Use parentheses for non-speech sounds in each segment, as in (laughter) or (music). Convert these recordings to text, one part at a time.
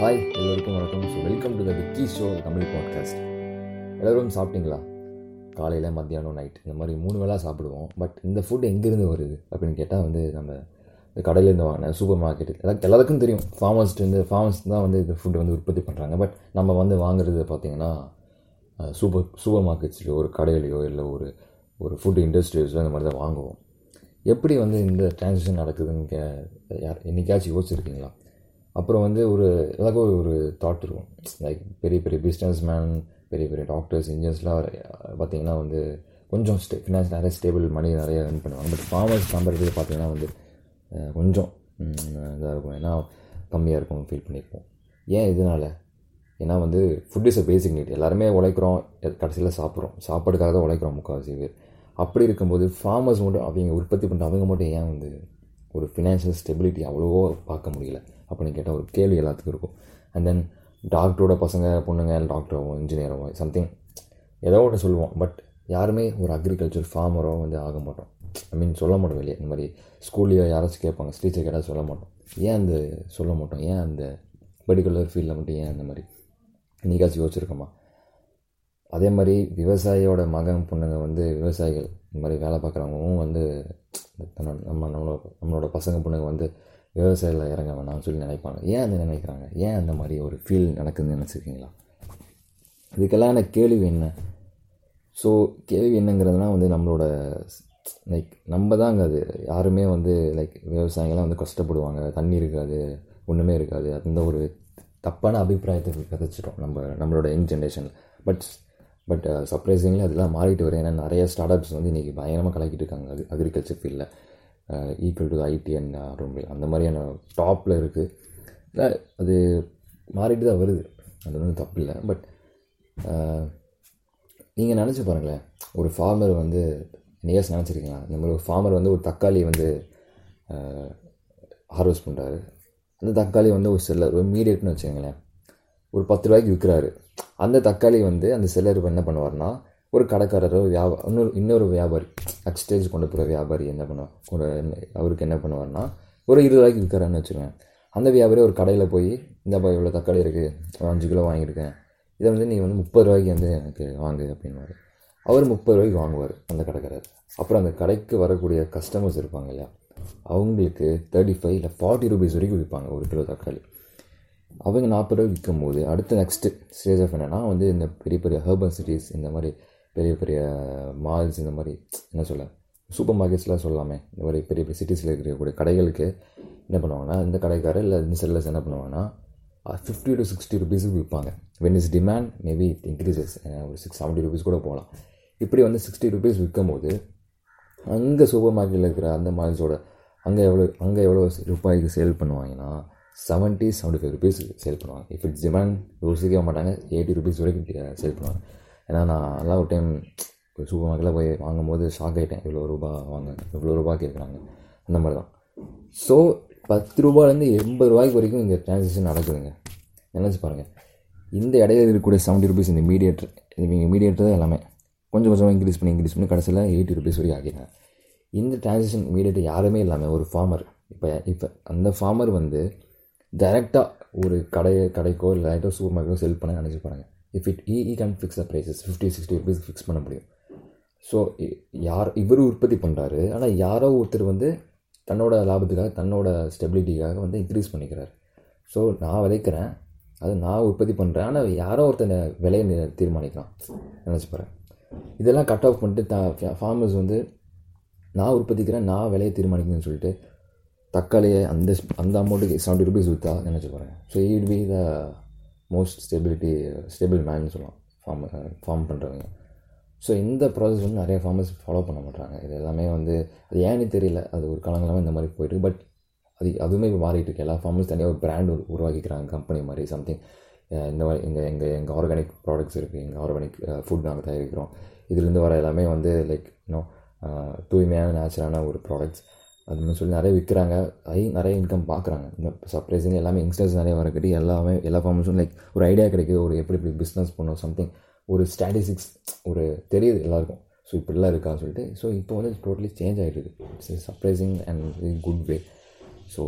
Hi எல்லோருக்கும் வணக்கம். So welcome to the Vicky show Tamil podcast எல்லோரும் சாப்பிட்டீங்களா? காலையில் மத்தியானம் நைட் இந்த மாதிரி மூணு வேளா சாப்பிடுவோம். பட் இந்த ஃபுட் எங்கேருந்து வருது அப்படின்னு கேட்டால் வந்து நம்ம இந்த கடையிலேருந்து வாங்கின சூப்பர் மார்க்கெட் எல்லா எல்லாத்துக்கும் தெரியும். ஃபார்மர்ஸ்லேருந்து ஃபார்மர்ஸ் தான் வந்து இந்த ஃபுட்டு வந்து உற்பத்தி பண்ணுறாங்க பட் நம்ம வந்து வாங்குறது பார்த்திங்கன்னா சூப்பர் சூப்பர் மார்க்கெட்ஸ்லையோ ஒரு கடையிலையோ இல்லை ஒரு ஒரு ஃபுட் இண்டஸ்ட்ரீஸ்லையோ இந்த மாதிரி தான் வாங்குவோம். எப்படி வந்து இந்த டிரான்சிஷன் நடக்குதுன்னு கே யார் என்னைக்காச்சும் யோசிச்சிருக்கீங்களா? அப்புறம் வந்து ஒரு எல்லாருக்கும் ஒரு தாட் இருக்கும். லைக் பெரிய பெரிய பிஸ்னஸ் மேன் பெரிய பெரிய டாக்டர்ஸ் இன்ஜினியர்ஸ்லாம் பார்த்தீங்கன்னா வந்து கொஞ்சம் ஸ்டே ஃபினான்ஸ் நிறைய ஸ்டேபிள் மணி நிறைய ரன் பண்ணுவாங்க. பட் ஃபார்மர்ஸ் கம்பேரிட்டிவ் பார்த்தீங்கன்னா வந்து கொஞ்சம் இதாக இருக்கும். ஏன்னா கம்மியாக இருக்கும் ஃபீல் பண்ணியிருப்போம் ஏன் இதனால்? ஏன்னா வந்து food is a basic need எல்லாருமே உழைக்கிறோம் கடைசியில் சாப்பிட்றோம். சாப்பாடுக்காக தான் உழைக்கிறோம் முக்கால்வாசி பேர். அப்படி இருக்கும்போது ஃபார்மர்ஸ் மட்டும் அவங்க உற்பத்தி பண்ணுற அவங்க மட்டும் ஏன் வந்து ஒரு ஃபினான்ஷியல் ஸ்டெபிலிட்டி அவ்வளோவோ பார்க்க முடியல? அப்படின்னு கேட்டால் ஒரு கேள்வி எல்லாத்துக்கும் இருக்கும். அண்ட் தென் டாக்டரோட பசங்க பொண்ணுங்க டாக்டரோ இன்ஜினியரோ சம்திங் ஏதோ ஒன்று சொல்லுவோம். பட் யாருமே ஒரு அக்ரிகல்ச்சர் ஃபார்மரோ வந்து ஆக மாட்டோம். ஐ மீன் சொல்ல மாட்டோம் வெளியே. இந்த மாதிரி ஸ்கூல்லையோ யாராச்சும் கேட்பாங்க. டீச்சர் கேட்டால் சொல்ல மாட்டோம். ஏன் அந்த சொல்ல மாட்டோம்? ஏன் அந்த பர்டிகுலர் ஃபீல்டில் மட்டும் ஏன் அந்த மாதிரி? நீக்காச்சும் யோசிச்சிருக்கோமா? அதே மாதிரி விவசாயியோட மகன் பொண்ணுங்க வந்து விவசாயிகள் இந்த மாதிரி வேலை பார்க்குறவங்களும் வந்து நம்ம நம்மளோட நம்மளோட பசங்க பொண்ணுங்க வந்து விவசாயியில் இறங்க வேணாம்னு சொல்லி நினைப்பாங்க. ஏன் அதை நினைக்கிறாங்க? ஏன் அந்த மாதிரி ஒரு ஃபீல் நடக்குதுன்னு நினச்சிருக்கீங்களா? இதுக்கெல்லாம் கேள்வி என்ன? ஸோ கேள்வி என்னங்கிறதுனா வந்து நம்மளோட லைக் நம்ம தாங்க அது. யாருமே வந்து லைக் விவசாயிகள்லாம் வந்து கஷ்டப்படுவாங்க. தண்ணி இருக்காது ஒன்றுமே இருக்காது. அந்த ஒரு தப்பான அபிப்பிராயத்தை கதைச்சிட்டோம் நம்ம நம்மளோட யங் ஜென்ரேஷனில் பட் பட் சர்ப்ரைசிங்லி அதெல்லாம் மாறிட்டு வரும் ஏன்னா நிறைய ஸ்டார்ட் அப்ஸ் வந்து இன்றைக்கி பயங்கரமாக கலக்கிட்டு இருக்காங்க. அது அக்ரிகல்ச்சர் ஃபீல்டில் ஈக்குவல் டு ஐடிஎன் ரூம் அந்த மாதிரியான டாப்பில் இருக்குது அது மாறிட்டு தான் வருது. அது ஒன்றும் தப்பு இல்லை. பட் நீங்கள் நினச்சி பாருங்களேன். ஒரு ஃபார்மர் வந்து நேஸ் நினச்சிருக்கீங்களா? இந்த மாதிரி ஒரு ஃபார்மர் வந்து ஒரு தக்காளி வந்து ஹார்வெஸ்ட் பண்ணுறாரு அந்த தக்காளி வந்து ஒரு செல்லர் ஒரு மீடியட்னு வச்சுக்கோங்களேன். ஒரு பத்து ரூபாய்க்கு விற்கிறாரு அந்த தக்காளி வந்து அந்த செல்லர் என்ன பண்ணுவார்னா ஒரு கடைக்காரரோ வியாபா இன்னொரு இன்னொரு வியாபாரி நெக்ஸ்ட் ஸ்டேஜ் கொண்டு போகிற வியாபாரி என்ன பண்ணுவார் கொண்டு அவருக்கு என்ன பண்ணுவார்னா ஒரு இருபது ரூபாய்க்கு விற்கிறான்னு வச்சுருவேன் அந்த வியாபாரி ஒரு கடையில் போய் இந்தப்பா இவ்வளோ தக்காளி இருக்குது ஒரு அஞ்சு கிலோ வாங்கியிருக்கேன். இதை வந்து நீ வந்து முப்பது ரூபாய்க்கு வந்து எனக்கு வாங்கு அப்படின்வார் அவர் முப்பது ரூபாய்க்கு வாங்குவார் அந்த கடைக்காரர். அப்புறம் அந்த கடைக்கு வரக்கூடிய கஸ்டமர்ஸ் இருப்பாங்க இல்லையா அவங்களுக்கு தேர்ட்டி ஃபைவ் இல்லை ஃபார்ட்டி ருபீஸ் வரைக்கும் விற்பாங்க ஒரு கிலோ தக்காளி. அவங்க நாற்பது ரூபாய் விற்கும் போது அடுத்த நெக்ஸ்ட்டு ஸ்டேஜ் ஆஃப் என்னென்னா வந்து இந்த பெரிய பெரிய ஹர்பன் சிட்டிஸ் இந்த மாதிரி பெரிய பெரிய மால்ஸ் இந்த மாதிரி என்ன சொல்ல சூப்பர் மார்க்கெட்ஸ்லாம் சொல்லலாமே இந்த மாதிரி பெரிய பெரிய சிட்டிஸில் இருக்கக்கூடிய கடைகளுக்கு என்ன பண்ணுவாங்கன்னா இந்த கடைக்காரர் இல்லை இந்த செல்லர்ஸ் என்ன பண்ணுவாங்கன்னா ஃபிஃப்டி டு சிக்ஸ்டி ருபீஸுக்கு விற்பாங்க when is demand maybe it increases ஒரு சிக்ஸ் செவன்ட்டி ருபீஸ் கூட போகலாம். இப்படி வந்து சிக்ஸ்டி ருபீஸ் விற்கும் போது அங்கே சூப்பர் மார்க்கெட்டில் இருக்கிற அந்த மால்ஸோட அங்கே எவ்வளோ அங்கே எவ்வளோ ரூபாய்க்கு சேல் பண்ணுவாங்கன்னா seventy seventy five rupees sale பண்ணுவாங்க. இஃப் இட்ஸ் டிமாண்ட் யோசிக்கவே மாட்டாங்க. எயிட்டி ருபீஸ் வரைக்கும் சேல் பண்ணுவாங்க. ஏன்னா நான் எல்லாம் ஒரு டைம் சூப்பர் மார்க்கெட்டில் போய் வாங்கும்போது ஷாக் ஆகிட்டேன் இவ்வளோ ரூபா வாங்க இவ்வளோ ரூபா கேட்குறாங்க அந்த மாதிரி தான் ஸோ பத்து ரூபாலேருந்து எண்பது ரூபாய்க்கு வரைக்கும் இந்த டிரான்சாக்ஷன் நடக்குதுங்க. நினச்சி பாருங்கள் இந்த இடையில இருக்கக்கூடிய செவன்ட்டி ருபீஸ் இந்த மீடியேட்டர் இவங்க மீடியேட்டர் தான் எல்லாமே. கொஞ்சம் கொஞ்சமாக இன்க்ரீஸ் பண்ணி இன்க்ரீஸ் பண்ணி கடைசியில் எயிட்டி ருபீஸ் வரைக்கும் ஆகிட்டாங்க இந்த டிரான்சாக்ஷன் மீடியேட்டர் யாருமே இல்லாமல் ஒரு ஃபார்மர் இப்போ இப்போ அந்த ஃபார்மர் வந்து டைரெக்டாக ஒரு கடை கடைக்கோ இல்லை லைட்டோ சூப்பர் மார்க்கெட்டோ செல் பண்ண நினச்சி பாருங்க. If it uh uh can fix the prices fifty sixty rupees fix பண்ண முடியும். ஸோ யார் இவர் உற்பத்தி பண்ணுறாரு ஆனால் யாரோ ஒருத்தர் வந்து தன்னோட லாபத்துக்காக தன்னோட ஸ்டெபிலிட்டிக்காக வந்து இன்க்ரீஸ் பண்ணிக்கிறார். ஸோ நான் விதைக்கிறேன். அது நான் உற்பத்தி பண்ணுறேன் ஆனால் யாரோ ஒருத்தனை விலையை தீர்மானிக்கலாம். நினச்சி பாருங்க. இதெல்லாம் கட் ஆஃப் பண்ணிட்டு த ஃபார்மர்ஸ் வந்து நான் உற்பத்திக்கிறேன் நான் விலையை தீர்மானிக்கணும்னு சொல்லிட்டு தக்காளியை அந்த அந்த அமௌண்ட்டுக்கு செவன்ட்டி ருபீஸ் விற்றா நினச்சி போகிறேன் so it be the most stability stable man சொல்லலாம் ஃபார்ம் ஃபார்ம் பண்ணுறவங்க ஸோ இந்த ப்ராசஸ் வந்து நிறைய ஃபார்மர்ஸ் ஃபாலோ பண்ண மாட்டாங்க. இது எல்லாமே வந்து அது ஏன்னு தெரியல. அது ஒரு காலங்களாக இந்த மாதிரி போயிட்டு பட் அது அதுவுமே இப்போ மாறிட்டு இருக்கு. எல்லா ஃபார்மர்ஸ் தனியாக ஒரு பிராண்ட் உருவாக்கிக்கிறாங்க. கம்பெனி மாதிரி சம்திங் இந்த மாதிரி எங்கள் எங்கள் எங்கள் ஆர்கானிக் ப்ராடக்ட்ஸ் இருக்குது எங்கள் ஆர்கானிக் ஃபுட் நாங்கள் தயாரிக்கிறோம். இதுலேருந்து வர எல்லாமே வந்து லைக் இன்னும் தூய்மையான நேச்சுரலான ஒரு ப்ராடக்ட்ஸ் அதுன்னு சொல்லி நிறைய விற்கிறாங்க ஐ நிறைய இன்கம் பார்க்குறாங்க இன்னும் சர்ப்ரைசிங் எல்லாமே யங்ஸ்டர்ஸ் நிறைய வரக்கட்டி எல்லாமே எல்லா ஃபார்மர்ஸும் லைக் ஒரு ஐடியா கிடைக்குது. ஒரு எப்படி எப்படி பிஸ்னஸ் பண்ணணும் சம்திங் ஒரு ஸ்டாட்டிஸ்டிக்ஸ் ஒரு தெரியுது எல்லாருக்கும். ஸோ இப்படிலாம் இருக்கான்னு சொல்லிட்டு ஸோ இப்போ வந்து டோட்டலி சேஞ்ச் ஆகிட்டு இருக்கு it's surprising and good way so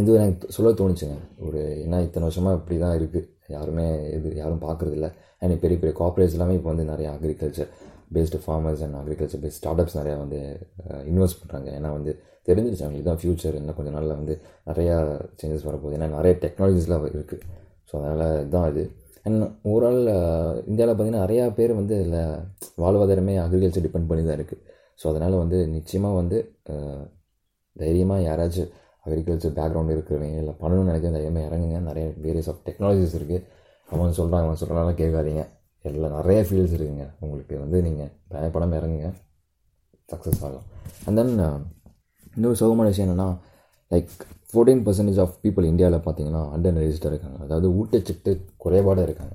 இது எனக்கு சொல்ல தோணுச்சுங்க. ஒரு ஏன்னா இத்தனை வருஷமாக இப்படி தான் இருக்குது யாருமே இது யாரும் பார்க்குறதில்ல அண்ட் பெரிய பெரிய கார்பரேட்ஸ் எல்லாமே இப்போ வந்து நிறைய agriculture based farmers and agriculture based startups நிறையா வந்து இன்வெஸ்ட் பண்ணுறாங்க ஏன்னா வந்து தெரிஞ்சிருச்சு அவங்களுக்கு தான் ஃப்யூச்சர் இன்னும் கொஞ்சம் நாளில் வந்து நிறையா சேஞ்சஸ் வரப்போகுது. ஏன்னா நிறைய டெக்னாலஜிஸ்லாம் இருக்குது ஸோ அதனால் இதுதான் இது. அண்ட் ஓவரால் இந்தியாவில் பார்த்திங்கன்னா நிறையா பேர் வந்து இதில் வாழ்வாதாரமே அக்ரிகல்ச்சர் டிபெண்ட் பண்ணி தான் இருக்குது ஸோ அதனால் வந்து நிச்சயமாக வந்து தைரியமாக யாராச்சும் அக்ரிகல்ச்சர் பேக்ரவுண்ட் இருக்கிறவங்க இல்லை பண்ணணும்னு நினைக்கிற தைரியமாக இறங்குங்க. நிறைய வேரியஸ் ஆஃப் டெக்னாலஜிஸ் இருக்குது அவன் சொல்கிறான் அவன் சொல்கிறாங்க கேட்காதீங்க. எல்லாம் நிறைய ஃபீல்ட்ஸ் இருக்குங்க. உங்களுக்கு வந்து நீங்கள் பயப்படாமல் இறங்குங்க. சக்ஸஸ் ஆகலாம் அண்ட் தென் இன்னொரு சோகமான விஷயம் என்னென்னா like fourteen percentage of people இந்தியாவில் பார்த்தீங்கன்னா அண்டர் நரிஸ்டாக இருக்காங்க. அதாவது ஊட்டச்சத்து குறைபாடாக இருக்காங்க.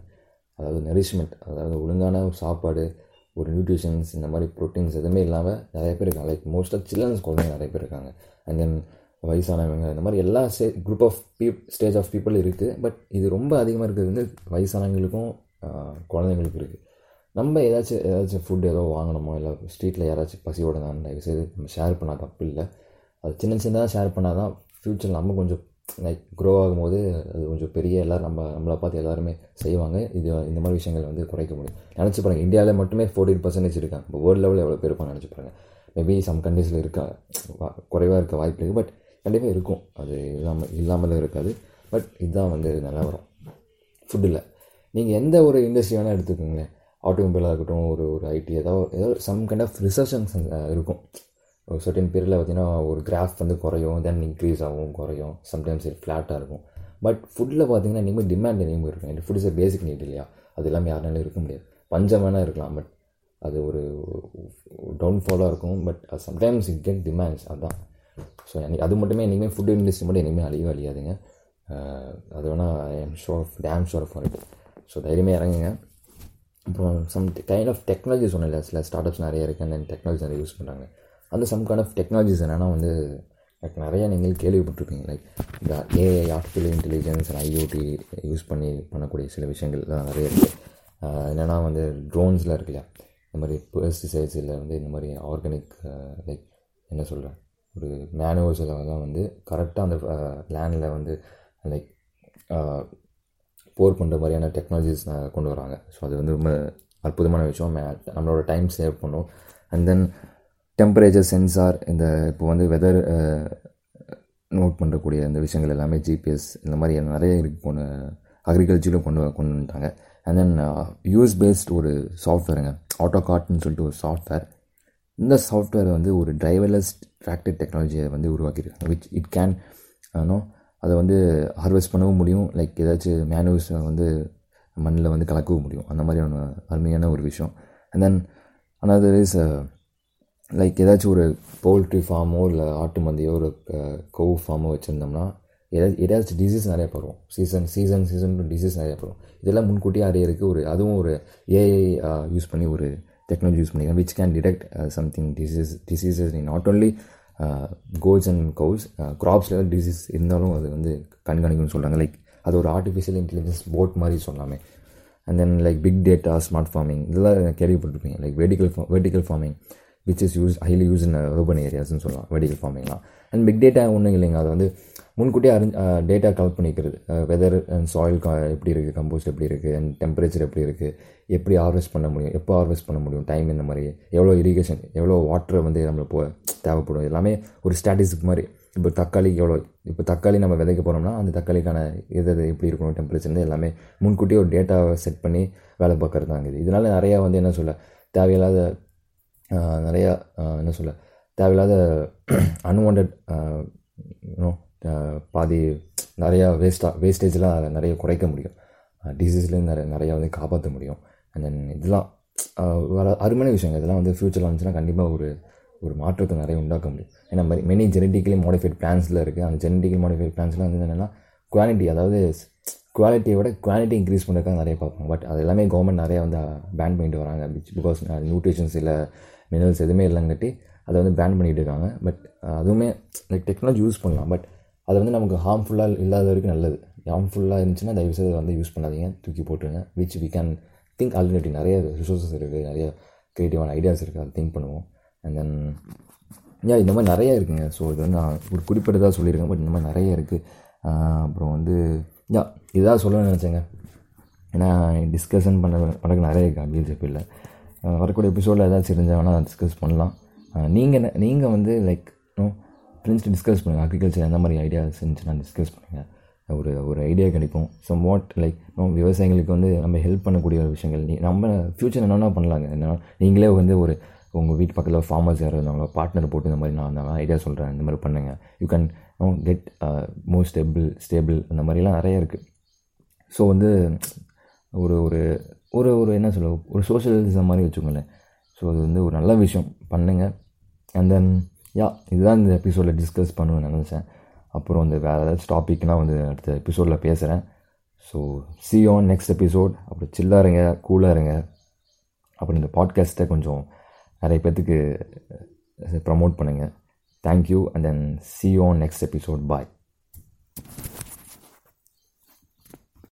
அதாவது நரிஷ்மெண்ட் அதாவது ஒழுங்கான ஒரு சாப்பாடு ஒரு நியூட்ரிஷன்ஸ் இந்த மாதிரி ப்ரோட்டீன்ஸ் எதுவுமே இல்லாமல் நிறைய பேர் இருக்காங்க. லைக் மோஸ்ட்டாக சில்ட்ரன்ஸ் குழந்தைங்க நிறைய பேர் இருக்காங்க. அண்ட் தென் வயசானவங்க இந்த மாதிரி எல்லா stay group of peep stage of people இருக்குது பட் இது ரொம்ப அதிகமாக இருக்கிறது வந்து வயசானவங்களுக்கும் குழந்தைங்களுக்கு இருக்குது நம்ம ஏதாச்சும் ஏதாச்சும் ஃபுட் ஏதோ வாங்கணுமோ இல்லை ஸ்ட்ரீட்டில் யாராச்சும் பசியோட நான் தயவுசெய்து நம்ம ஷேர் பண்ணால் தப்பு இல்லை. அது சின்ன சின்னதாக ஷேர் பண்ணால் தான் ஃப்யூச்சர் நம்ம கொஞ்சம் லைக் க்ரோ ஆகும்போது அது கொஞ்சம் பெரிய எல்லோரும் நம்ம நம்மளை பார்த்து எல்லாருமே செய்வாங்க. இது இந்த மாதிரி விஷயங்கள் வந்து குறைக்க முடியும். நினச்சி பாருங்கள் இந்தியாவில் மட்டுமே ஃபோர்டீன் பர்சன்டேஜ் இருக்காங்க இப்போ வேர்ல்டு லெவலில் எவ்வளோ பேர் இருப்பாங்க நினச்சி பாருங்கள் மேபி சம் கண்ட்ரீஸில் இருக்கா குறைவாக இருக்க வாய்ப்பு இருக்குது பட் கண்டிப்பாக இருக்கும். அது இல்லாமல் இல்லாமல் இருக்காது. பட் இதுதான் வந்து நிலவரம் ஃபுட்டில் நீங்கள் எந்த ஒரு இண்டஸ்ட்ரி வேணால் எடுத்துக்கோங்களேன். ஆட்டோமொபைலாக இருக்கட்டும் ஒரு ஒரு ஐடி ஏதாவது ஏதோ சம் கைண்ட் ஆஃப் ரிசர்ஷன்ஸ் இருக்கும். ஒரு சர்டன் பீரியடில் பார்த்தீங்கன்னா ஒரு கிராஃப் வந்து குறையும் தென் இன்க்ரீஸ் ஆகும் குறையும். சம்டைம்ஸ் இது ஃப்ளாட்டாக இருக்கும். பட் ஃபுட்டில் பார்த்தீங்கன்னா இனிமேல் டிமாண்ட் இனிமேல் இருக்கும். எனக்கு ஃபுட் இஸ் பேசிக் நீட் இல்லையா? அது எல்லாமே யாருனாலும் இருக்க முடியாது. பஞ்சம் வேணால் இருக்கலாம் பட் அது ஒரு டவுன்ஃபாலாக இருக்கும். பட் அது சம்டைம்ஸ் இட் கெட் டிமாண்ட்ஸ் அதுதான் ஸோ எனக்கு அது மட்டுமே இனிமேல் ஃபுட் இண்டஸ்ட்ரி மட்டும் இனிமேல் அழியவே அழியாதுங்க. அது வேணால் I am sure damn sure of it so தைரியமாக இறங்குங்க. அப்புறம் சம் கைண்ட் ஆஃப் டெக்னாலஜி சொன்னல சில ஸ்டார்ட் அப்ஸ் நிறைய இருக்குது அண்ட் டெக்னாலஜி நிறைய யூஸ் பண்ணுறாங்க அந்த சம் கைண்ட் ஆஃப் டெக்னாலஜிஸ் என்னென்னா வந்து லைக் நிறையா நீங்கள் கேள்விப்பட்டிருப்பீங்க. லைக் இந்த AI artificial intelligence IoT use பண்ணி பண்ணக்கூடிய சில விஷயங்கள் நிறைய இருக்குது என்னென்னா வந்து ட்ரோன்ஸில் இல்லையா? இந்த மாதிரி பெஸ்டிசைட்ஸ் இல்லை வந்து இந்த மாதிரி ஆர்கானிக் லைக் என்ன சொல்கிறேன் ஒரு மேனுவல்ஸ் எல்லாம் வந்து கரெக்டாக அந்த லேண்டில் வந்து லைக் போர் பண்ணுற மாதிரியான டெக்னாலஜிஸ் கொண்டு வராங்க. ஸோ அது வந்து ரொம்ப அற்புதமான விஷயம். நம்மளோட டைம் சேவ் பண்ணும். அண்ட் தென் டெம்பரேச்சர் சென்சார் இந்த இப்போ வந்து வெதர் நோட் பண்ணுறக்கூடிய இந்த விஷயங்கள் எல்லாமே ஜிபிஎஸ் இந்த மாதிரி நிறைய இருக்கு கொண்டு அக்ரிகல்ச்சரில் கொண்டு கொண்டு வந்துட்டாங்க. அண்ட் தென் யூஎஸ் பேஸ்ட் ஒரு சாஃப்ட்வேருங்க ஆட்டோ கார்ட்னு சொல்லிட்டு ஒரு சாஃப்ட்வேர் இந்த சாஃப்ட்வேர் வந்து ஒரு டிரைவர்லெஸ் டிராக்டர் டெக்னாலஜியை வந்து உருவாக்கியிருக்காங்க. விச் இட் கேன் நோ அதை வந்து ஹார்வெஸ்ட் பண்ணவும் முடியும். லைக் ஏதாச்சும் மேனுவல்ஸ் வந்து மண்ணில் வந்து கலக்கவும் முடியும். அந்த மாதிரியான அருமையான ஒரு விஷயம். And then another is like ஏதாச்சும் ஒரு போல்ட்ரி ஃபார்மோ இல்லை ஆட்டு மந்தையோ ஒரு கோ uh, ஃபார்மோ வச்சுருந்தோம்னா ஏதாச்சும் ஏதாச்சும் டிசீஸ் நிறைய பரவும் சீசன் சீசன் சீசன் டிசீஸ் நிறைய படும். இதெல்லாம் முன்கூட்டியே அறியறதுக்கு ஒரு அதுவும் ஒரு ஏஐ யூஸ் uh, பண்ணி ஒரு டெக்னாலஜி யூஸ் பண்ணிக்கலாம். Which can detect something disease diseases not only goals and cows க்ராப்ஸில் ஏதாவது டிசீஸ் இருந்தாலும் அது வந்து கண்காணிக்கணும்னு சொல்கிறாங்க லைக் அது ஒரு ஆர்டிஃபிஷியல் இன்டெலிஜென்ஸ் போட் மாதிரி சொல்லலாமே and then like big data smart farming இதெல்லாம் கேள்விப்பட்டிருப்பீங்க. Like vertical vertical farming which is use highly use in urban ஏரியாஸ்னு சொல்லலாம். வெடிக்கல் ஃபார்மிங்லாம் அண்ட் பிக் டேட்டா ஒன்றும் இல்லைங்க. அது வந்து முன்கூட்டியே அறிஞ் டேட்டா கலெக்ட் பண்ணிக்கிறது. வெதர் அண்ட் சாயில் எப்படி இருக்குது கம்போஸ்ட் எப்படி இருக்குது அண்ட் டெம்பரேச்சர் எப்படி இருக்குது எப்படி ஹார்வெஸ்ட் பண்ண முடியும்? எப்போ ஹார்வெஸ்ட் பண்ண முடியும்? டைம் இந்த மாதிரி? எவ்வளோ இரிகேஷன் எவ்வளோ வாட்டர் வந்து நம்மளுக்கு போ தேவைப்படும்? எல்லாமே ஒரு ஸ்டாட்டிஸ்டிக் மாதிரி. இப்போ தக்காளிக்கு எவ்வளோ? இப்போ தக்காளி நம்ம விதைக்க போகிறோம்னா அந்த தக்காளிக்கான இது எது எப்படி இருக்கணும்? டெம்பரேச்சர் எல்லாமே முன்கூட்டியே ஒரு டேட்டாவை செட் பண்ணி வேலை பார்க்கறது தான் இது இதனால் நிறையா வந்து என்ன சொல்ல? தேவையில்லாத நிறையா என்ன சொல்ல? தேவையில்லாத (clears throat) அன்வான்ட் பாதி நிறையா வேஸ்ட்டாக வேஸ்டேஜ்லாம் நிறைய குறைக்க முடியும். டிசீஸ்லேருந்து நிறைய நிறையா வந்து காப்பாற்ற முடியும். அண்ட் தென் இதெல்லாம் வர அருமையான விஷயங்கள் இதெல்லாம் வந்து ஃப்யூச்சரில் வந்துச்சுன்னா கண்டிப்பாக ஒரு ஒரு மாற்றத்தை நிறைய உண்டாக்க முடியும். ஏன்னா மெனி ஜெனட்டிக்கலி மாடிஃபைட் பிளான்ஸில் இருக்குது அந்த ஜெனட்டிக்கலி மாடிஃபைட் பிளான்ஸ்லாம் வந்து என்னென்னா குவாலிட்டி அதாவது குவாலிட்டியை விட குவாலிட்டி இன்க்ரீஸ் பண்ணுறதுக்காக நிறைய பார்ப்பாங்க. பட் அது எல்லாமே கவர்மெண்ட் நிறையா வந்து பேன் பண்ணிட்டு வராங்க. பிகாஸ் நியூட்ரிஷன்ஸ் இல்லை மினரல்ஸ் எதுவுமே இல்லைங்கட்டி அதை வந்து பேன் பண்ணிகிட்டு இருக்காங்க. பட் அதுவுமே லைக் டெக்னாலஜி யூஸ் பண்ணலாம். பட் அது வந்து நமக்கு ஹார்ம்ஃபுல்லாக இல்லாத வரைக்கும் நல்லது. ஹார்ம்ஃபுல்லாக இருந்துச்சுன்னா தயவுசெய்து வந்து யூஸ் பண்ணாதீங்க. தூக்கி போட்டுருங்க. Which we can think alternative நிறைய ரிசோர்ஸஸ் இருக்குது நிறைய க்ரியேட்டிவான ஐடியாஸ் இருக்குது அதை திங்க் பண்ணுவோம். அண்ட் தென் ஏன் இந்த மாதிரி நிறைய இருக்குங்க. ஸோ இது வந்து நான் ஒரு குறிப்பிட்டதாக சொல்லியிருக்கேன். பட் இந்த மாதிரி நிறைய இருக்குது அப்புறம் வந்து யா இதாக சொல்லணும்னு நினச்சேங்க. ஏன்னா டிஸ்கஷன் பண்ண பண்ணக்கு நிறைய இருக்கா. பிஜேபியில் வரக்கூடிய எபிசோடில் ஏதாச்சும் இருந்தால் வேணால் டிஸ்கஸ் பண்ணலாம். நீங்கள் நீங்கள் வந்து லைக் ஃப்ரெண்ட்ஸ் டிஸ்கஸ் பண்ணுங்கள் அக்ரிகல்ச்சர் எந்த மாதிரி ஐடியாஸ் இருந்துச்சுன்னா டிஸ்கஸ் பண்ணுங்கள் ஒரு ஒரு ஐடியா கிடைக்கும். ஸோ வாட் லைக் விவசாயிகளுக்கு வந்து நம்ம ஹெல்ப் பண்ணக்கூடிய ஒரு விஷயங்கள். நீ நம்ம ஃப்யூச்சர் என்னென்னா பண்ணலாங்க? என்ன நீங்களே வந்து ஒரு உங்கள் வீட்டு பக்கத்தில் ஃபார்மர்ஸ் யாரும் இருந்தாங்களோ பார்ட்னர் போட்டு இந்த மாதிரி நான் அந்த ஐடியா சொல்கிறேன் இந்த மாதிரி பண்ணுங்கள் you can no get more stable stable அந்த மாதிரிலாம் நிறைய இருக்குது ஸோ வந்து ஒரு ஒரு ஒரு ஒரு என்ன சொல்ல ஒரு சோஷியலிசம் மாதிரி வச்சுக்கோங்களேன். ஸோ அது வந்து ஒரு நல்ல விஷயம். பண்ணுங்கள் அண்ட் தென் யா இதுதான் இந்த எபிசோடில் டிஸ்கஸ் பண்ணுவேன் நினச்சேன். அப்புறம் வந்து வேறு ஏதாச்சும் டாப்பிக்லாம் வந்து அடுத்த எபிசோடில் பேசுகிறேன் so see on next episode அப்புறம் சில்லாக இருங்க கூலாக இருங்க. அப்புறம் இந்த பாட்காஸ்ட்டை கொஞ்சம் நிறைய பேர்த்துக்கு ப்ரமோட் பண்ணுங்கள் thank you and then see on next episode bye